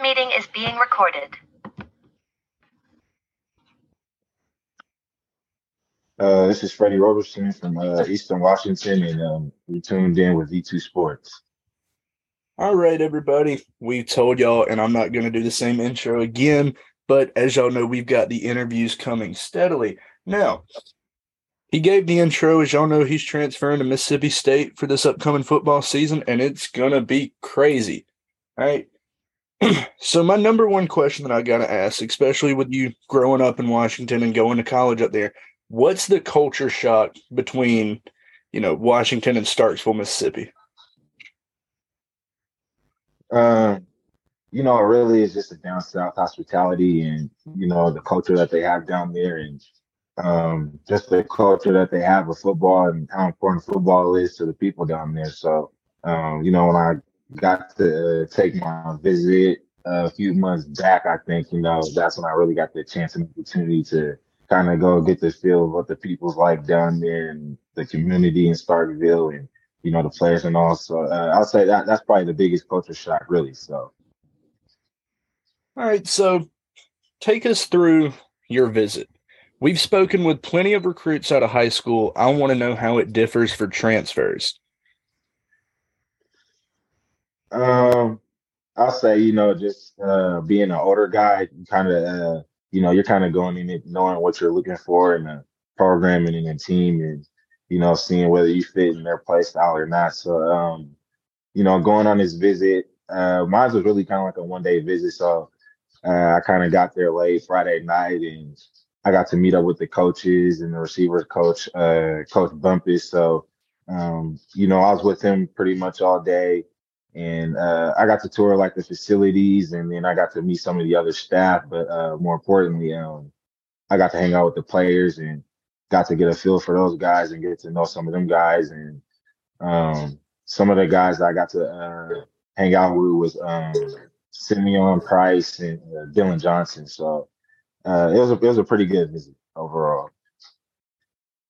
meeting is being recorded. Uh, this is Freddie Roberson from uh, Eastern Washington, and um, we tuned in with V2 Sports. All right, everybody. We told y'all, and I'm not going to do the same intro again, but as y'all know, we've got the interviews coming steadily. Now, he gave the intro. As y'all know, he's transferring to Mississippi State for this upcoming football season, and it's going to be crazy. All right. so, my number one question that I got to ask, especially with you growing up in Washington and going to college up there, what's the culture shock between, you know, Washington and Starksville, Mississippi? Uh, you know, it really is just a down south hospitality and, you know, the culture that they have down there and um, just the culture that they have with football and how important football is to the people down there. So, um, you know, when I got to uh, take my visit a few months back, I think, you know, that's when I really got the chance and opportunity to kind of go get the feel of what the people's like down there and the community in Starkville and, you know, the players and all. So uh, I'll say that that's probably the biggest culture shock, really. So. All right. So take us through your visit. We've spoken with plenty of recruits out of high school. I want to know how it differs for transfers. Um, I'll say, you know, just uh, being an older guy, kind of, uh, you know, you're kind of going in it knowing what you're looking for in a program and in a team and, you know, seeing whether you fit in their play style or not. So, um, you know, going on this visit, uh, mine was really kind of like a one day visit. So uh, I kind of got there late Friday night and I got to meet up with the coaches and the receivers coach, uh, Coach Bumpus. So, um, you know, I was with him pretty much all day. And uh, I got to tour like the facilities and then I got to meet some of the other staff. But uh, more importantly, um, I got to hang out with the players and got to get a feel for those guys and get to know some of them guys. And um, some of the guys that I got to uh, hang out with was um, Simeon Price and uh, Dylan Johnson. So, uh, it was a, it was a pretty good visit overall.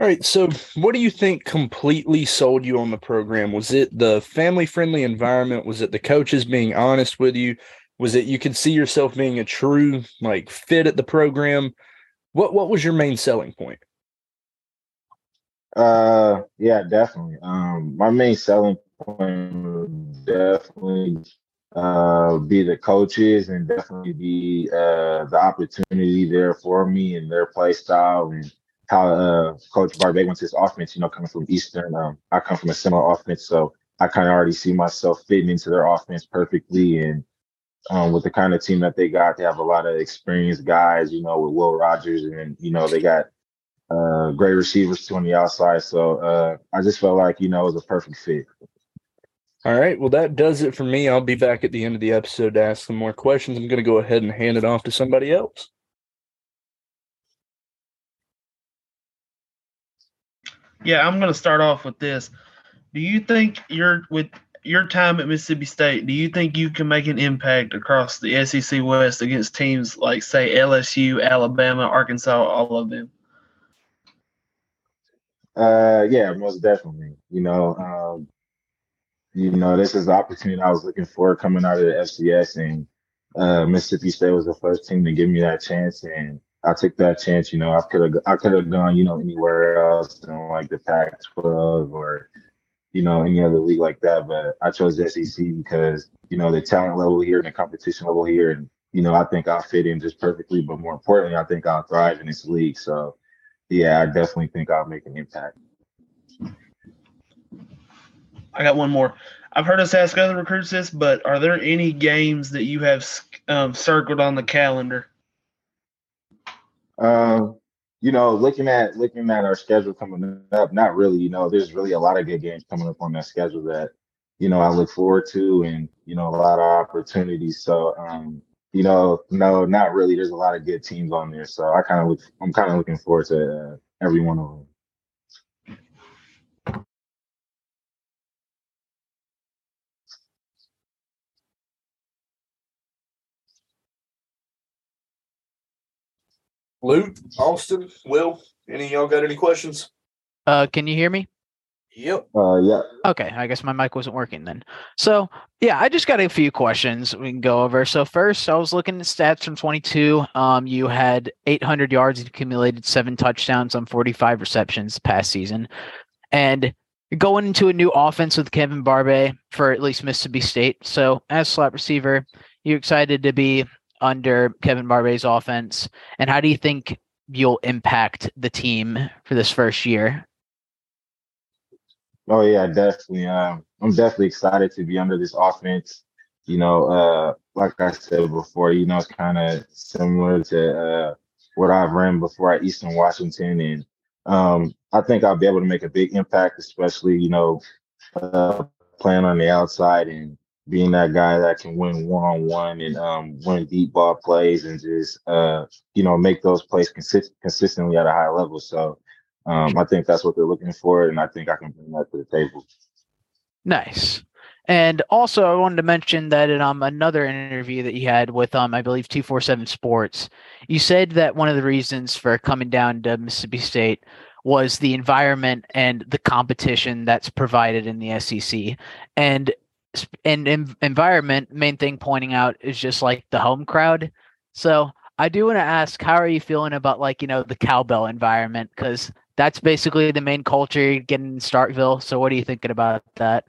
All right. So, what do you think completely sold you on the program? Was it the family friendly environment? Was it the coaches being honest with you? Was it you could see yourself being a true like fit at the program? What What was your main selling point? Uh, yeah, definitely. Um, my main selling point definitely uh, be the coaches and definitely be uh, the opportunity there for me and their play style and how uh, Coach Barbay wants his offense. You know, coming from Eastern, um, I come from a similar offense, so I kind of already see myself fitting into their offense perfectly. And um, with the kind of team that they got, they have a lot of experienced guys. You know, with Will Rogers, and you know they got uh, great receivers too on the outside. So uh, I just felt like you know it was a perfect fit. All right. Well, that does it for me. I'll be back at the end of the episode to ask some more questions. I'm going to go ahead and hand it off to somebody else. Yeah, I'm going to start off with this. Do you think you're with your time at Mississippi State? Do you think you can make an impact across the SEC West against teams like, say, LSU, Alabama, Arkansas, all of them? Uh, yeah, most definitely. You know, um, you know, this is the opportunity I was looking for coming out of the FCS, and uh, Mississippi State was the first team to give me that chance, and I took that chance. You know, I could have I could have gone, you know, anywhere else in like the Pac-12 or you know any other league like that, but I chose the SEC because you know the talent level here and the competition level here, and you know I think I'll fit in just perfectly. But more importantly, I think I'll thrive in this league. So, yeah, I definitely think I'll make an impact. I got one more. I've heard us ask other recruits this, but are there any games that you have um, circled on the calendar? Um, you know, looking at looking at our schedule coming up, not really. You know, there's really a lot of good games coming up on that schedule that you know I look forward to, and you know, a lot of opportunities. So, um, you know, no, not really. There's a lot of good teams on there, so I kind of look. I'm kind of looking forward to uh, every one of them. Luke, Austin, Will, any of y'all got any questions? Uh, can you hear me? Yep. Uh, yeah. Okay, I guess my mic wasn't working then. So, yeah, I just got a few questions we can go over. So, first, I was looking at stats from 22. Um, you had 800 yards, accumulated seven touchdowns on 45 receptions past season, and going into a new offense with Kevin Barbay for at least Mississippi State. So, as slot receiver, you excited to be under Kevin Barbay's offense, and how do you think you'll impact the team for this first year? Oh yeah, definitely. Um, I'm definitely excited to be under this offense. You know, uh, like I said before, you know, kind of similar to uh, what I've run before at Eastern Washington, and um, I think I'll be able to make a big impact, especially you know, uh, playing on the outside and being that guy that can win one on one and um, win deep ball plays and just uh, you know make those plays consist- consistently at a high level. So um, I think that's what they're looking for, and I think I can bring that to the table. Nice. And also, I wanted to mention that in um, another interview that you had with, um, I believe, 247 Sports, you said that one of the reasons for coming down to Mississippi State was the environment and the competition that's provided in the SEC. And and environment, main thing pointing out is just like the home crowd. So I do want to ask, how are you feeling about like you know the cowbell environment? Because that's basically the main culture you getting in Starkville. So what are you thinking about that?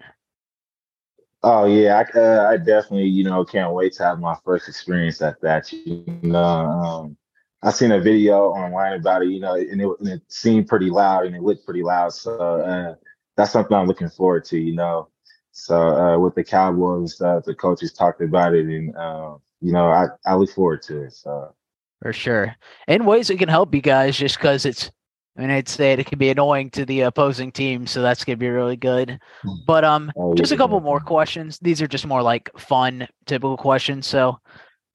Oh yeah, I uh, I definitely you know can't wait to have my first experience at that. You know, um, I seen a video online about it. You know, and it, and it seemed pretty loud and it looked pretty loud. So uh, that's something I'm looking forward to. You know, so uh, with the cowbell stuff, the coaches talked about it, and uh, you know, I I look forward to it. So for sure, in ways it can help you guys, just because it's I mean, I'd say it can be annoying to the opposing team, so that's gonna be really good. Hmm. But um, oh, just a couple more questions. These are just more like fun, typical questions. So,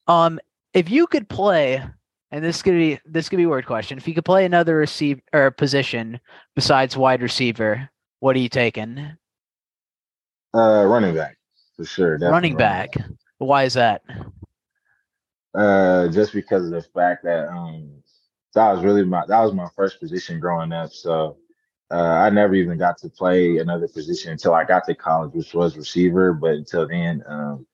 um, if you could play, and this could be this could be a word question. If you could play another receive or position besides wide receiver, what are you taking? Uh, running back for sure. Running back. Why is that? Uh, just because of the fact that um that was really my that was my first position growing up. So uh, I never even got to play another position until I got to college, which was receiver. But until then, um,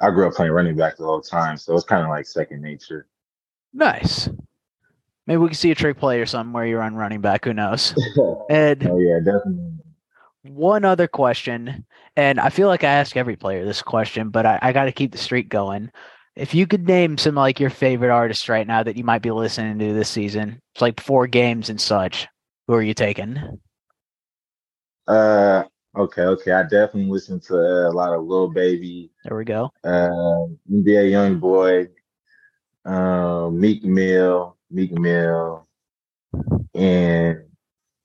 I grew up playing running back the whole time, so it's kind of like second nature. Nice. Maybe we can see a trick play or something where you run running back. Who knows? Ed. oh yeah, definitely. One other question, and I feel like I ask every player this question, but I, I got to keep the streak going if you could name some like your favorite artists right now that you might be listening to this season, it's like four games and such. Who are you taking? Uh, okay, okay. I definitely listen to uh, a lot of Lil Baby. There we go. Uh, NBA Young Boy, um, Meek Mill, Meek Mill, and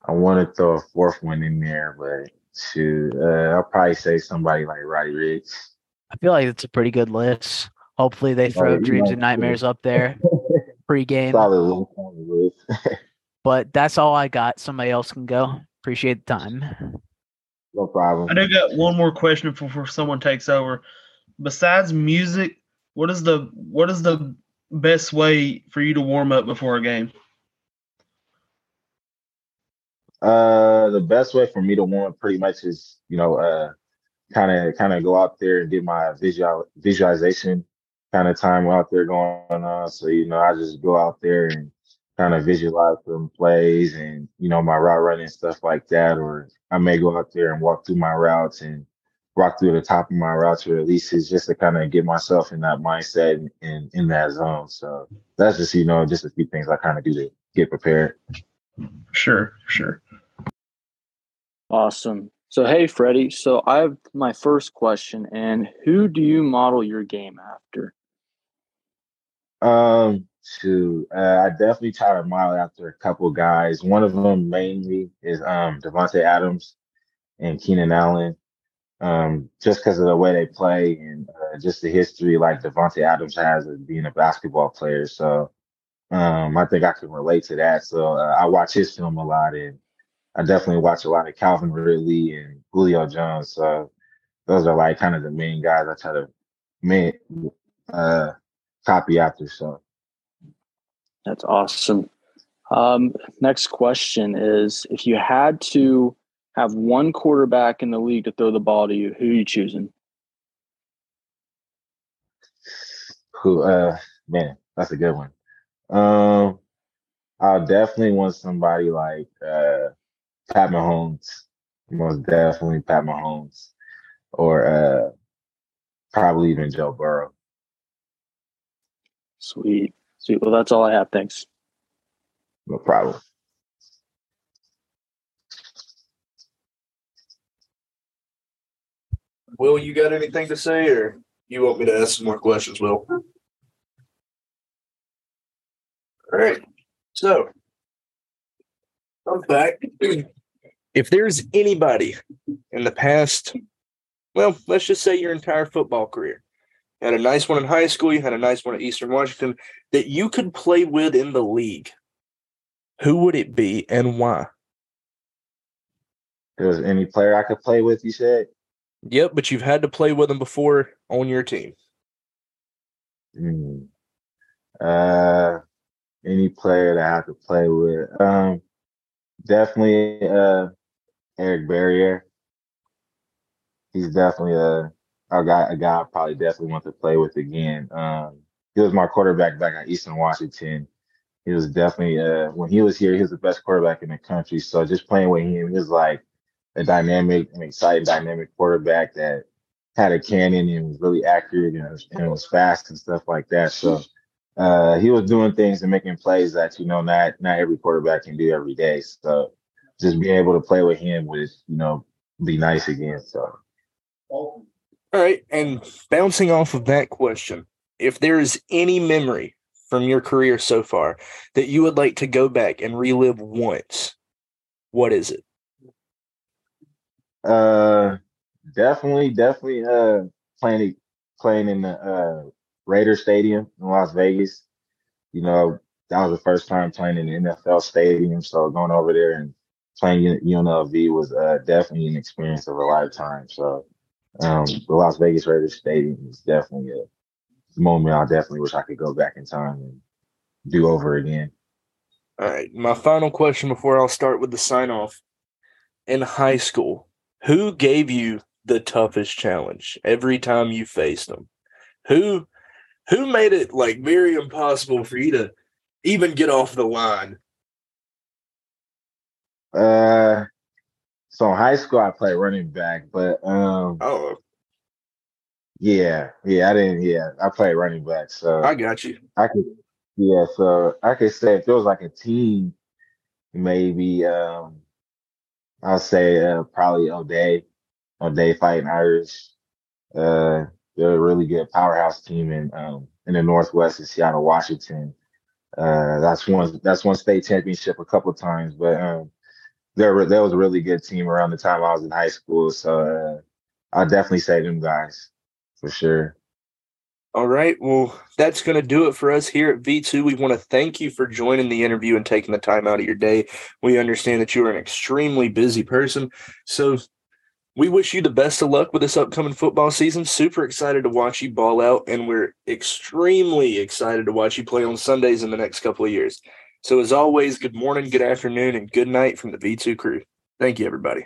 I want to throw a fourth one in there, but shoot, uh, I'll probably say somebody like Roddy Ricch. I feel like it's a pretty good list. Hopefully they throw dreams and nightmares up there pre-game. but that's all I got. Somebody else can go. Appreciate the time. No problem. I do got one more question before someone takes over. Besides music, what is the what is the best way for you to warm up before a game? Uh, the best way for me to warm up pretty much is you know kind of kind of go out there and get my visual visualization kind of time out there going on. So, you know, I just go out there and kind of visualize some plays and, you know, my route running stuff like that. Or I may go out there and walk through my routes and walk through the top of my routes or releases just to kind of get myself in that mindset and, and in that zone. So that's just, you know, just a few things I kind of do to get prepared. Sure, sure. Awesome. So, hey, Freddie. So, I have my first question, and who do you model your game after? Um, to uh, I definitely try to model after a couple guys. One of them mainly is um Davante Adams and Keenan Allen. Um, just because of the way they play and uh, just the history like Davante Adams has of being a basketball player. So um, I think I can relate to that. So uh, I watch his film a lot, and I definitely watch a lot of Calvin Ridley and Julio Jones. So those are like kind of the main guys I try to main uh copy after. So that's awesome. Um, next question is if you had to have one quarterback in the league to throw the ball to you, who are you choosing? Who? Uh, man, that's a good one. Um, I'll definitely want somebody like uh Pat Mahomes. Most definitely Pat Mahomes, or uh, probably even Joe Burrow. Sweet, sweet. Well, that's all I have. Thanks. No problem. Will, you got anything to say, or you want me to ask some more questions, Will? All right. So, I'm back. If there's anybody in the past, well, let's just say your entire football career, you had a nice one in high school, you had a nice one at Eastern Washington, that you could play with in the league, who would it be and why? There's any player I could play with, you said? Yep, but you've had to play with them before on your team. Uh, any player that I to play with. Um, definitely uh, Eric Barriere. He's definitely a a guy a guy I probably definitely want to play with again. Um, he was my quarterback back at Eastern Washington. He was definitely uh, when he was here, he was the best quarterback in the country. So just playing with him, he was like a dynamic and exciting dynamic quarterback that had a cannon and was really accurate and and was fast and stuff like that. So uh, he was doing things and making plays that you know not not every quarterback can do every day. So just being able to play with him would you know be nice again. So All right, and bouncing off of that question, if there is any memory from your career so far that you would like to go back and relive once, what is it? uh, definitely, definitely uh playing playing in the uh Raider Stadium in Las Vegas. You know that was the first time playing in the NFL stadium, so going over there and playing UNLV was uh, definitely an experience of a lifetime. So um, the Las Vegas Raiders Stadium is definitely a moment I definitely wish I could go back in time and do over again. All right, my final question before I'll start with the sign off. In high school, who gave you the toughest challenge every time you faced them? Who who made it like very impossible for you to even get off the line? Uh, so in high school I played running back, but um, Oh, yeah, yeah, I didn't. Yeah, I played running back, so I got you. I could, yeah, so I could say if it was like a team, maybe um I'll say uh, probably O'Dea, O'Dea Fighting Irish. Uh, they're a really good powerhouse team in um in the Northwest in Seattle, Washington. Uh, that's one that's one state championship a couple times, but um, there there was a really good team around the time I was in high school. So uh, I'll definitely say them guys for sure. All right. Well, that's going to do it for us here at V2. We want to thank you for joining the interview and taking the time out of your day. We understand that you are an extremely busy person. So we wish you the best of luck with this upcoming football season. Super excited to watch you ball out, and we're extremely excited to watch you play on Sundays in the next couple of years. So, as always, good morning, good afternoon, and good night from the V2 crew. Thank you, everybody.